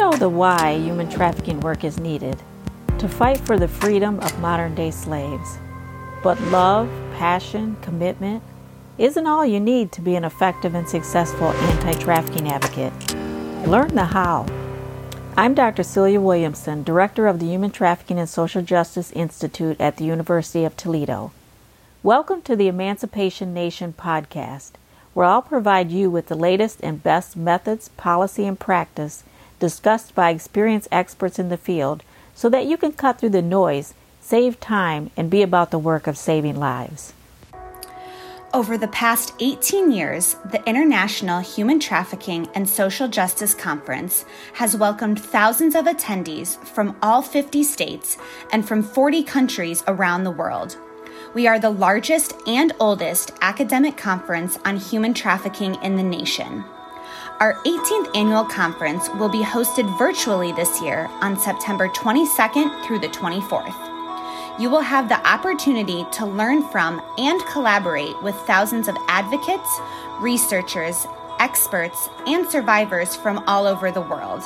know the why human trafficking work is needed to fight for the freedom of modern day slaves. But love, passion, commitment isn't all you need to be an effective and successful anti trafficking advocate. Learn the how. I'm Dr. Celia Williamson, Director of the Human Trafficking and Social Justice Institute at the University of Toledo. Welcome to the Emancipation Nation podcast, where I'll provide you with the latest and best methods, policy, and practice discussed by experienced experts in the field so that you can cut through the noise, save time, and be about the work of saving lives. Over the past 18 years, the International Human Trafficking and Social Justice Conference has welcomed thousands of attendees from all 50 states and from 40 countries around the world. We are the largest and oldest academic conference on human trafficking in the nation. Our 18th annual conference will be hosted virtually this year on September 22nd through the 24th you will have the opportunity to learn from and collaborate with thousands of advocates, researchers, experts, and survivors from all over the world.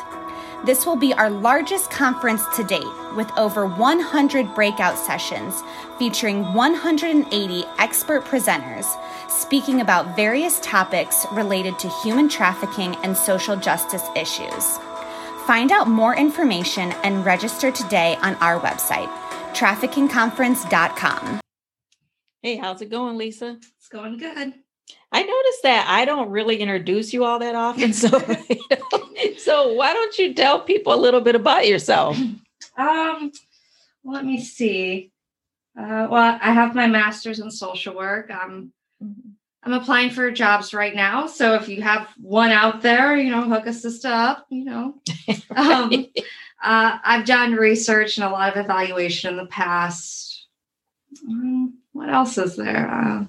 This will be our largest conference to date with over 100 breakout sessions featuring 180 expert presenters speaking about various topics related to human trafficking and social justice issues. Find out more information and register today on our website traffickingconference.com. Hey, how's it going, Lisa? It's going good. I noticed that I don't really introduce you all that often. So, you know, so why don't you tell people a little bit about yourself? Um, let me see. Uh, well, I have my master's in social work. Um, mm-hmm. I'm applying for jobs right now. So if you have one out there, you know, hook a sister up, you know. um, uh, I've done research and a lot of evaluation in the past. Um, what else is there? Uh,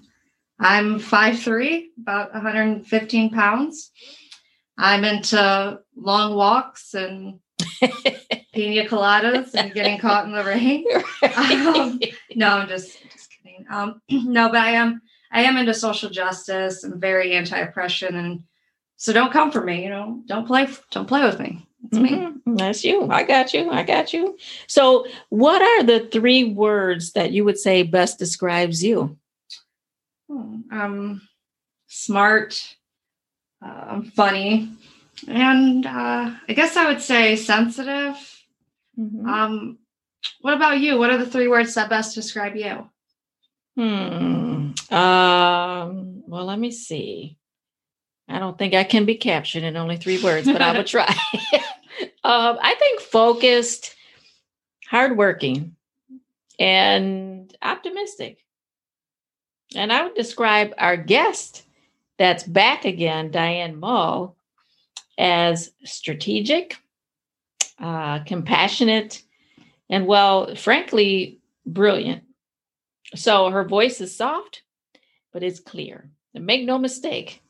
I'm 5'3, about 115 pounds. I'm into long walks and pina coladas and getting caught in the rain. Um, no, I'm just just kidding. Um, no, but I am I am into social justice and very anti-oppression, and so don't come for me. You know, don't play don't play with me. It's mm-hmm. me. That's you. I got you. I got you. So, what are the three words that you would say best describes you? Hmm, um, smart, uh, funny, and uh, I guess I would say sensitive. Mm-hmm. Um, what about you? What are the three words that best describe you? Hmm. Um. Well, let me see. I don't think I can be captured in only three words, but I will try. um, I think focused, hardworking, and optimistic. And I would describe our guest that's back again, Diane Mull, as strategic, uh, compassionate, and well, frankly, brilliant. So her voice is soft, but it's clear. And make no mistake,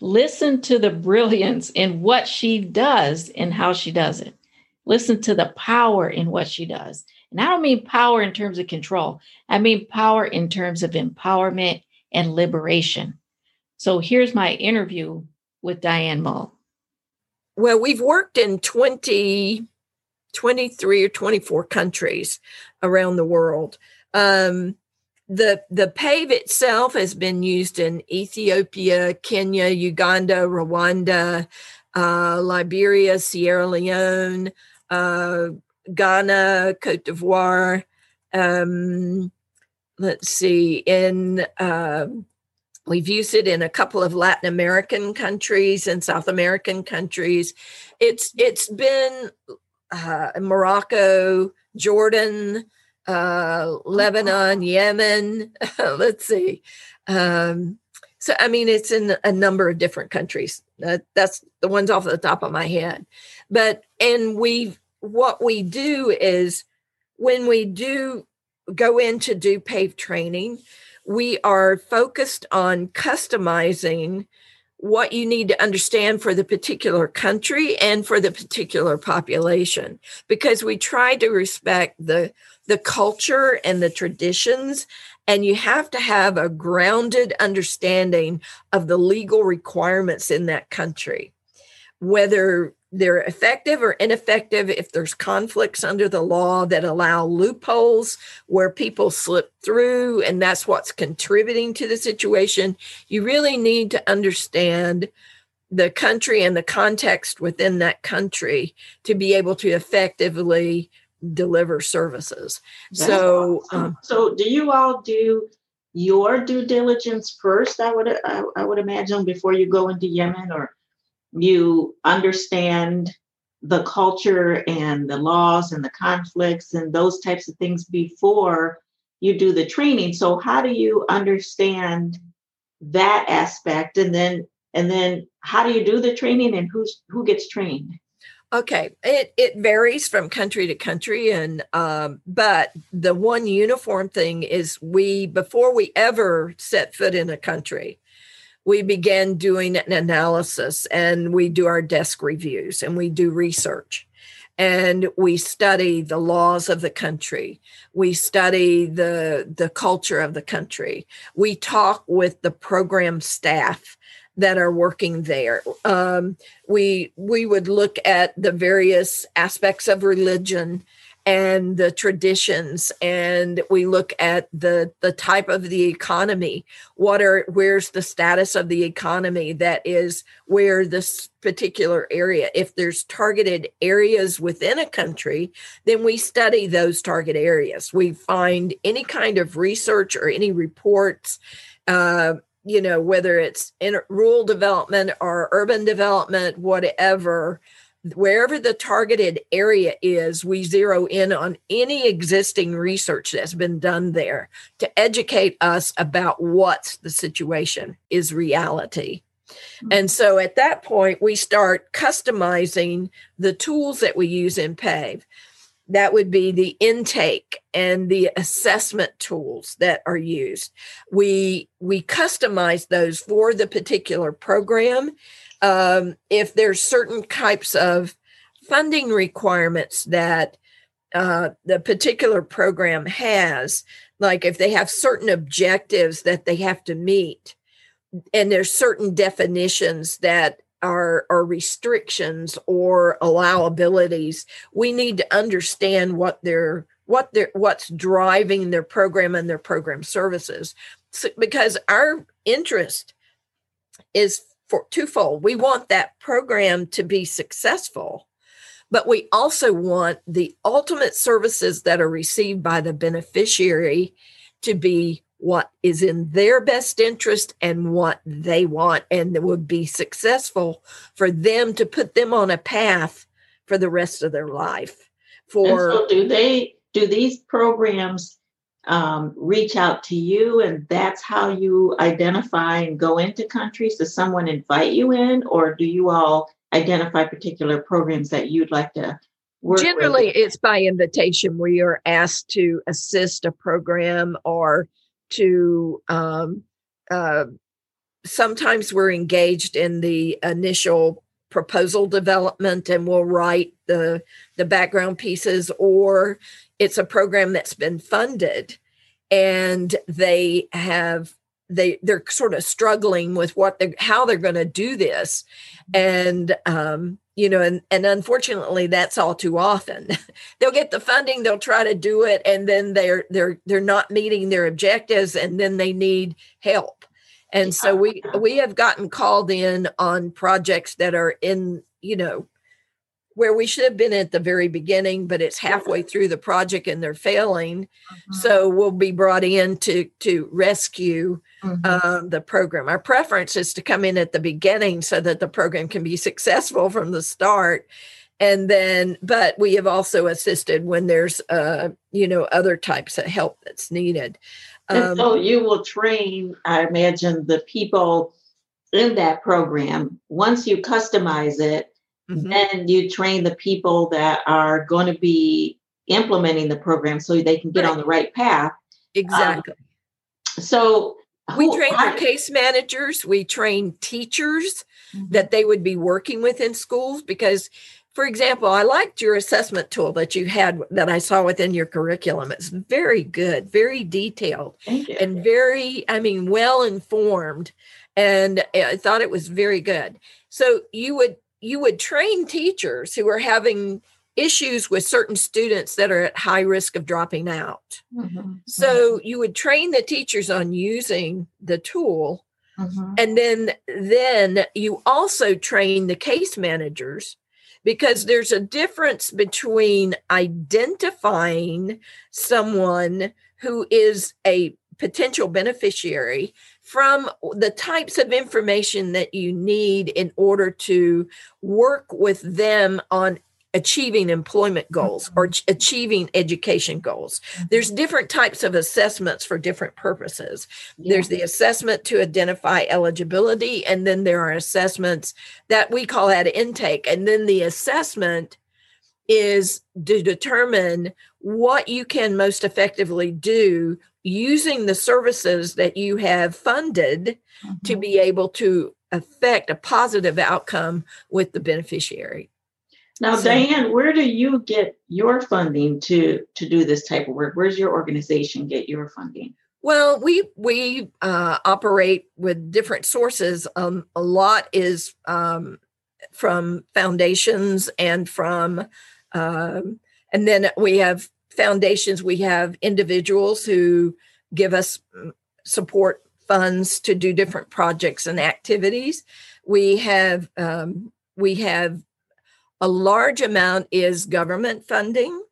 Listen to the brilliance in what she does and how she does it. Listen to the power in what she does. And I don't mean power in terms of control, I mean power in terms of empowerment and liberation. So here's my interview with Diane Mull. Well, we've worked in 20, 23 or 24 countries around the world. Um, the the pave itself has been used in Ethiopia, Kenya, Uganda, Rwanda, uh, Liberia, Sierra Leone, uh, Ghana, Cote d'Ivoire. Um, let's see, in uh, we've used it in a couple of Latin American countries and South American countries. It's it's been uh, Morocco, Jordan uh, Lebanon, Yemen. let's see. Um, so, I mean, it's in a number of different countries. Uh, that's the ones off the top of my head. But, and we, what we do is when we do go in to do PAVE training, we are focused on customizing what you need to understand for the particular country and for the particular population because we try to respect the the culture and the traditions. And you have to have a grounded understanding of the legal requirements in that country, whether they're effective or ineffective if there's conflicts under the law that allow loopholes where people slip through and that's what's contributing to the situation you really need to understand the country and the context within that country to be able to effectively deliver services. That's so awesome. um, so do you all do your due diligence first i would I, I would imagine before you go into yemen or you understand the culture and the laws and the conflicts and those types of things before you do the training? So how do you understand that aspect? And then and then how do you do the training and who's who gets trained Okay, it it varies from country to country, and um, but the one uniform thing is we before we ever set foot in a country, we begin doing an analysis, and we do our desk reviews, and we do research, and we study the laws of the country, we study the the culture of the country, we talk with the program staff that are working there. Um, we we would look at the various aspects of religion and the traditions and we look at the the type of the economy what are where's the status of the economy that is where this particular area if there's targeted areas within a country then we study those target areas we find any kind of research or any reports uh, you know whether it's in rural development or urban development whatever wherever the targeted area is we zero in on any existing research that's been done there to educate us about what the situation is reality. Mm-hmm. And so at that point we start customizing the tools that we use in pave that would be the intake and the assessment tools that are used. We we customize those for the particular program. Um, if there's certain types of funding requirements that uh, the particular program has like if they have certain objectives that they have to meet and there's certain definitions that are restrictions or allowabilities we need to understand what they're what they're what's driving their program and their program services. So, because our interest is for twofold. We want that program to be successful but we also want the ultimate services that are received by the beneficiary to be what is in their best interest and what they want and that would be successful for them to put them on a path for the rest of their life for and so do they do these programs um, reach out to you and that's how you identify and go into countries does someone invite you in or do you all identify particular programs that you'd like to work generally with? it's by invitation where you're asked to assist a program or to um, uh, sometimes we're engaged in the initial proposal development and we'll write the the background pieces or it's a program that's been funded and they have they they're sort of struggling with what they how they're going to do this. And um you know and and unfortunately that's all too often. They'll get the funding they'll try to do it and then they're they're they're not meeting their objectives and then they need help. And so we we have gotten called in on projects that are in you know where we should have been at the very beginning but it's halfway through the project and they're failing so we'll be brought in to to rescue Mhm. um, the program. Our preference is to come in at the beginning so that the program can be successful from the start. And then, but we have also assisted when there's, uh, you know, other types of help that's needed. And Um, so you will train, I imagine, the people in that program. Once you customize it, mhm. then you train the people that are going to be implementing the program so they can get on the right path. Exactly. So we who- train our case managers, we train teachers Mhm. that they would be working with in schools because for example i liked your assessment tool that you had that i saw within your curriculum it's very good very detailed and very i mean well informed and i thought it was very good so you would you would train teachers who are having issues with certain students that are at high risk of dropping out. Mm-hmm. So you would train the teachers on using the tool mm-hmm. and then then you also train the case managers because there's a difference between identifying someone who is a potential beneficiary from the types of information that you need in order to work with them on achieving employment goals or mm-hmm. achieving education goals. Mm-hmm. There's different types of assessments for different purposes. Yeah. There's the assessment to identify eligibility, and then there are assessments that we call that intake. And then the assessment is to determine what you can most effectively do using the services that you have funded mm-hmm. to be able to affect a positive outcome with the beneficiary. Now, so, Diane, where do you get your funding to to do this type of work? Where's your organization get your funding? Well, we we uh, operate with different sources. Um, a lot is um, from foundations and from, um, and then we have foundations. We have individuals who give us mm, support funds to do different projects and activities. We have um, we have a large amount is government funding,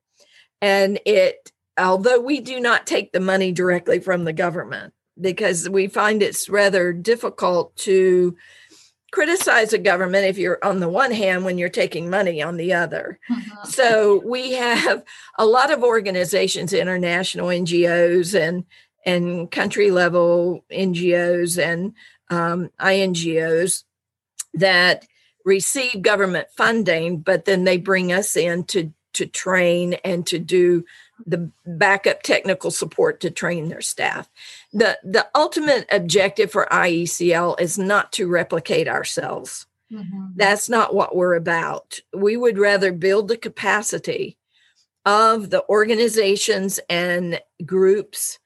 and it, although we do not take the money directly from the government because we find it's rather difficult to criticize the government if you're on the one hand when you're taking money on the other. Mm-hmm. So we have a lot of organizations, international NGOs and and country level NGOs and um, INGOs that receive government funding, but then they bring us in to to train and to do the backup technical support to train their staff. The the ultimate objective for IECL is not to replicate ourselves. Mm-hmm. That's not what we're about. We would rather build the capacity of the organizations and groups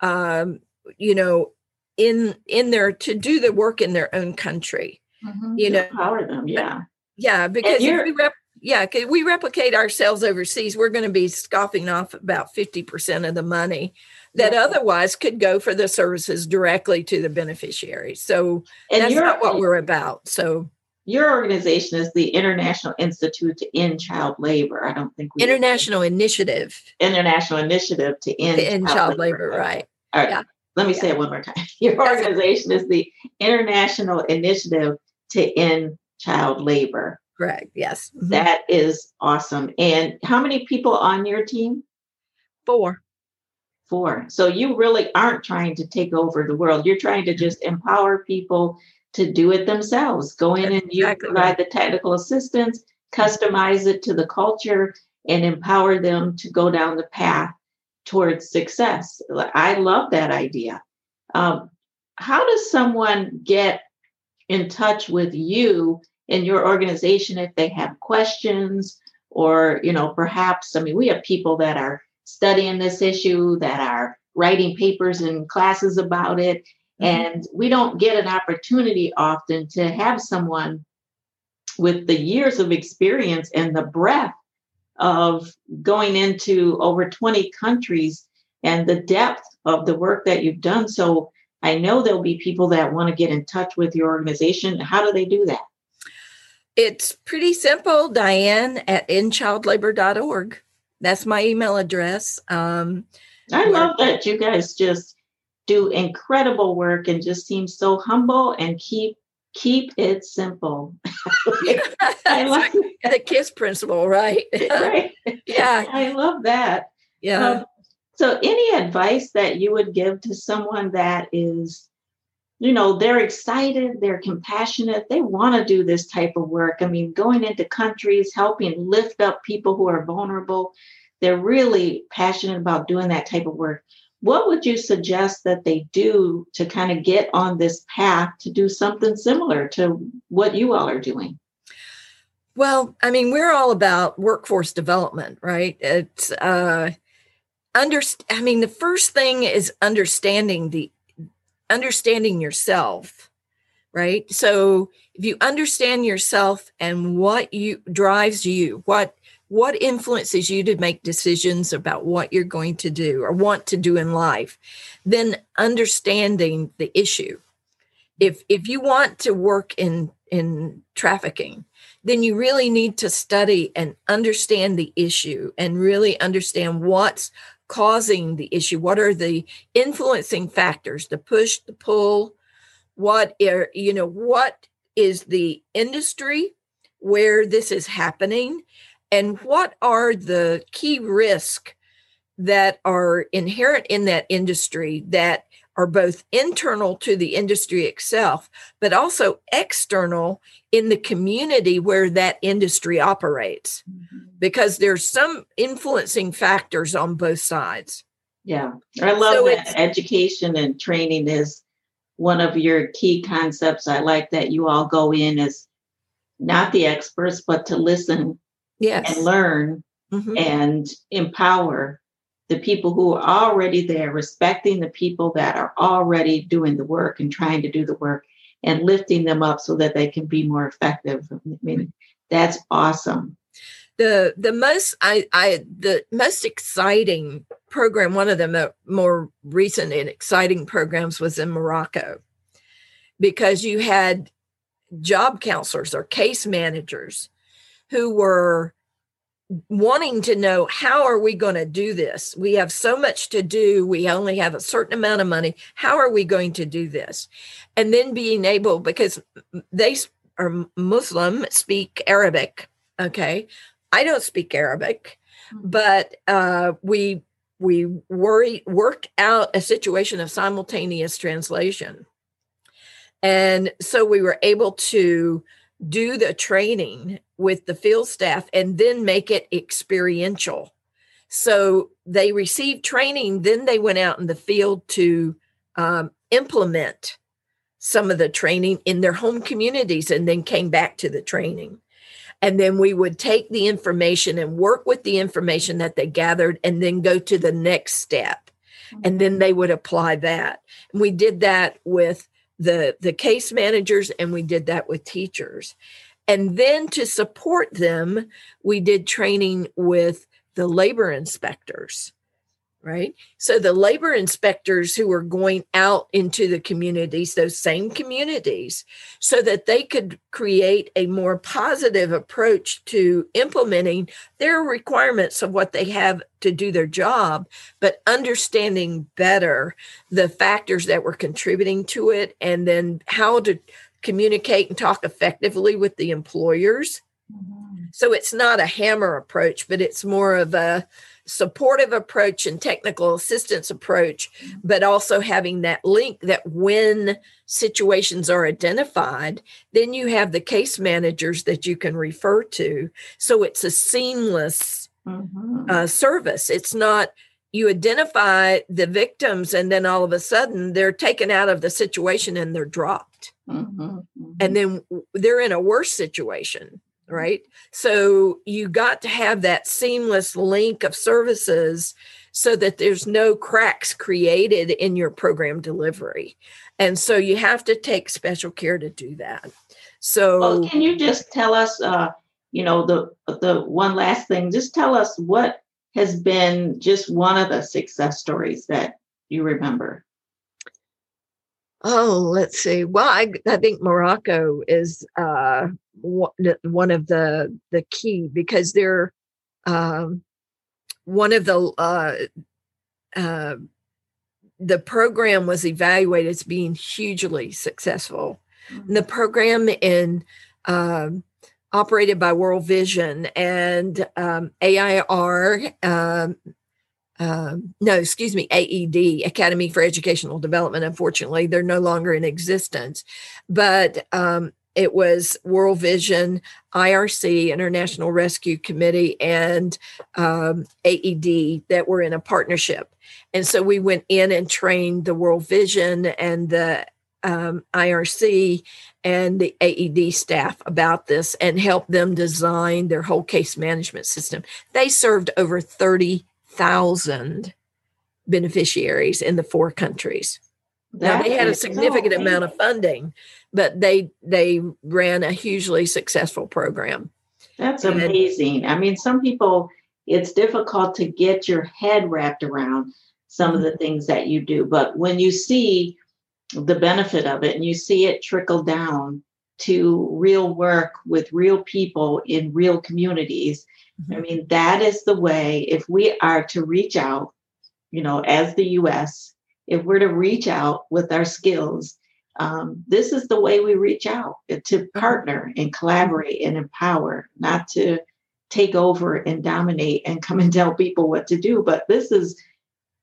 um, you know in in their to do the work in their own country mm-hmm. you know empower them yeah yeah because if we rep- yeah we replicate ourselves overseas we're going to be scoffing off about 50% of the money that otherwise could go for the services directly to the beneficiary so and that's not what we're about so your organization is the International Institute to End Child Labor. I don't think we International Initiative. International Initiative to End, to end Child, child Labor, labor, right? All right. Yeah. Let me yeah. say it one more time. Your organization is the International Initiative to end child labor. Correct. Yes. Mm-hmm. That is awesome. And how many people on your team? Four. Four. So you really aren't trying to take over the world. You're trying to just empower people to do it themselves. Go in That's and you exactly provide right. the technical assistance, customize it to the culture, and empower them to go down the path towards success. I love that idea. Um, how does someone get in touch with you in your organization if they have questions or you know perhaps i mean we have people that are studying this issue that are writing papers and classes about it mm-hmm. and we don't get an opportunity often to have someone with the years of experience and the breadth of going into over 20 countries and the depth of the work that you've done so I know there'll be people that want to get in touch with your organization. How do they do that? It's pretty simple, Diane at endchildlabor.org. That's my email address. Um, I love that you guys just do incredible work and just seem so humble and keep keep it simple. I love the KISS principle, right? right. yeah. I love that. Yeah. Um, so, any advice that you would give to someone that is, you know, they're excited, they're compassionate, they want to do this type of work? I mean, going into countries, helping lift up people who are vulnerable, they're really passionate about doing that type of work. What would you suggest that they do to kind of get on this path to do something similar to what you all are doing? Well, I mean, we're all about workforce development, right? It's uh, understand i mean the first thing is understanding the understanding yourself right so if you understand yourself and what you drives you, what what influences you to make decisions about what you're going to do or want to do in life, then understanding the issue. If if you want to work in in trafficking, then you really need to study and understand the issue and really understand what's causing the issue. What are the influencing factors, the push, the pull? What are, you know, what is the industry where this is happening? And what are the key risks that are inherent in that industry that are both internal to the industry itself, but also external in the community where that industry operates, mm-hmm. because there's some influencing factors on both sides. Yeah, I love so that education and training is one of your key concepts. I like that you all go in as not the experts, but to listen yes. and learn mm-hmm. and empower the people who are already there, respecting the people that are already doing the work and trying to do the work and lifting them up so that they can be more effective. I mean, that's awesome. The the most I I the most exciting program, one of the more recent and exciting programs was in Morocco because you had job counselors or case managers who were wanting to know how are we going to do this? We have so much to do. We only have a certain amount of money. How are we going to do this? And then being able because they are muslim speak arabic okay? I don't speak arabic mm-hmm. but uh, we we worry worked out a situation of simultaneous translation. And so we were able to do the training with the field staff and then make it experiential. So they received training, then they went out in the field to um, implement some of the training in their home communities and then came back to the training. And then we would take the information and work with the information that they gathered and then go to the next step. And then they would apply that. And we did that with the the case managers and we did that with teachers. And then to support them we did training with the labor inspectors right so the labor inspectors who were going out into the communities those same communities so that they could create a more positive approach to implementing their requirements of what they have to do their job but understanding better the factors that were contributing to it and then how to communicate and talk effectively with the employers mm-hmm. so it's not a hammer approach but it's more of a supportive approach and technical assistance approach, but also having that link that when situations are identified, then you have the case managers that you can refer to. So it's a seamless mm-hmm. uh, service. It's not you identify the victims and then all of a sudden they're taken out of the situation and they're dropped. Mm-hmm. Mm-hmm. And then they're in a worse situation right? So you got to have that seamless link of services so that there's no cracks created in your program delivery. And so you have to take special care to do that. So well, can you just tell us uh you know the the one last thing just tell us what has been just one of the success stories that you remember Oh, let's see. Well, I, I think Morocco is uh, one of the the key because they're um, one of the uh, uh, the program was evaluated as being hugely successful. Mm-hmm. the program in um, operated by World Vision and um, AIR um, um, no, excuse me, AED, Academy for Educational Development. Unfortunately, they're no longer in existence. But um, it was World Vision, IRC, International Rescue Committee, and um, AED that were in a partnership. And so we went in and trained the World Vision and the um, IRC and the AED staff about this and helped them design their whole case management system. They served over 30 thousand beneficiaries in the four countries. Now they had a significant so amount of funding, but they they ran a hugely successful program. That's amazing. I mean, some people it's difficult to get your head wrapped around some of the things that you do, but when you see the benefit of it and you see it trickle down to real work with real people in real communities, mm-hmm. I mean, that is the way if we are to reach out, you know, as the US, if we're to reach out with our skills, um, this is the way we reach out uh, to partner and collaborate and empower, not to take over and dominate and come and tell people what to do. But this is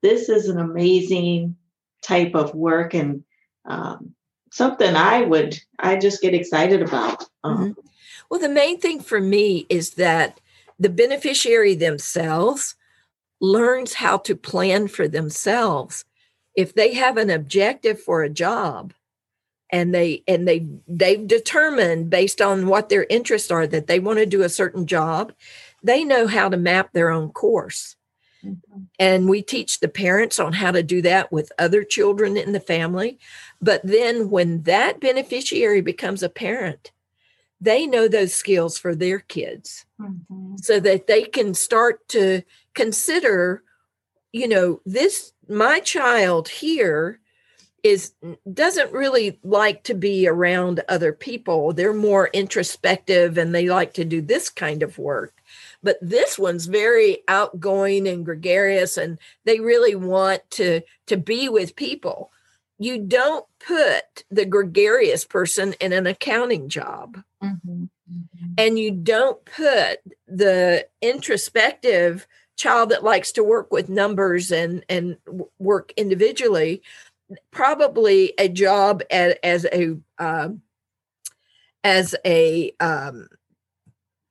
this is an amazing type of work and um, something I would I just get excited about. Um, mm-hmm. Well, the main thing for me is that the beneficiary themselves learns how to plan for themselves if they have an objective for a job and they and they they've determined based on what their interests are that they want to do a certain job they know how to map their own course mm-hmm. and we teach the parents on how to do that with other children in the family but then when that beneficiary becomes a parent they know those skills for their kids mm-hmm. so that they can start to consider you know this my child here is doesn't really like to be around other people they're more introspective and they like to do this kind of work but this one's very outgoing and gregarious and they really want to to be with people you don't put the gregarious person in an accounting job mm-hmm. Mm-hmm. and you don't put the introspective child that likes to work with numbers and and work individually probably a job as, as a um, as a um,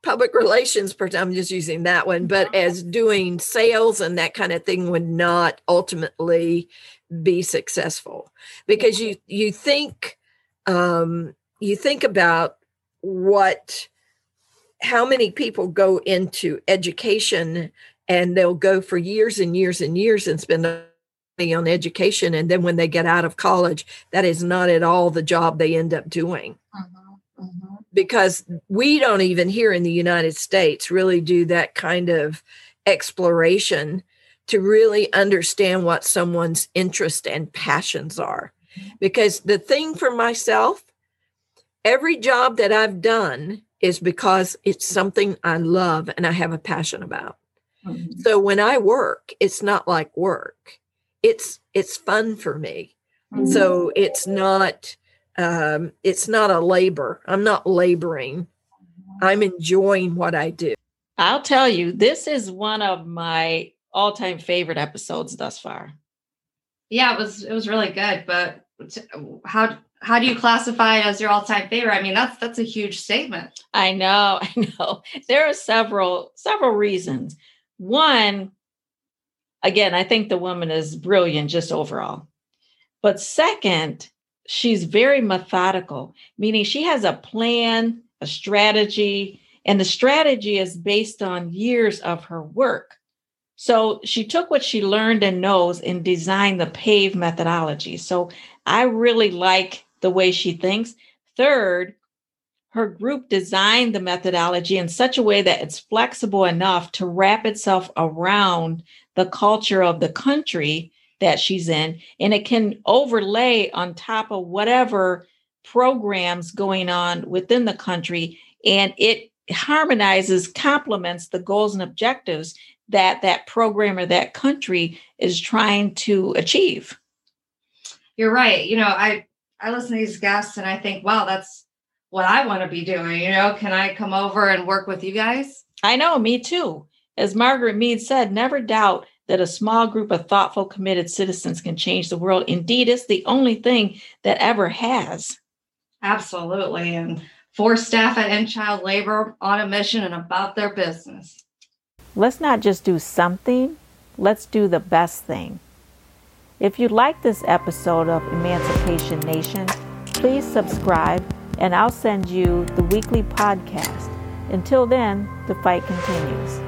public relations person i'm just using that one but as doing sales and that kind of thing would not ultimately be successful. Because you you think um, you think about what how many people go into education and they'll go for years and years and years and spend money on education and then when they get out of college that is not at all the job they end up doing mm-hmm. Mm-hmm. because we don't even here in the united states really do that kind of exploration to really understand what someone's interest and passions are mm-hmm. because the thing for myself every job that i've done is because it's something i love and i have a passion about Mm-hmm. So when I work, it's not like work. It's it's fun for me. Mm-hmm. So it's not um, it's not a labor. I'm not laboring. I'm enjoying what I do. I'll tell you, this is one of my all-time favorite episodes thus far. Yeah, it was it was really good, but how how do you classify it as your all-time favorite? I mean, that's that's a huge statement. I know, I know. There are several several reasons. One, again, I think the woman is brilliant just overall. But second, she's very methodical, meaning she has a plan, a strategy, and the strategy is based on years of her work. So she took what she learned and knows and designed the PAVE methodology. So I really like the way she thinks. Third, her group designed the methodology in such a way that it's flexible enough to wrap itself around the culture of the country that she's in and it can overlay on top of whatever programs going on within the country and it harmonizes complements the goals and objectives that that program or that country is trying to achieve. You're right. You know i i listen to these guests and i think wow that's what I want to be doing. You know, can I come over and work with you guys? I know, me too. As Margaret Mead said, never doubt that a small group of thoughtful, committed citizens can change the world. Indeed, it's the only thing that ever has. Absolutely. And for staff at End Child Labor on a mission and about their business. Let's not just do something, let's do the best thing. If you like this episode of Emancipation Nation, please subscribe and I'll send you the weekly podcast. Until then, the fight continues.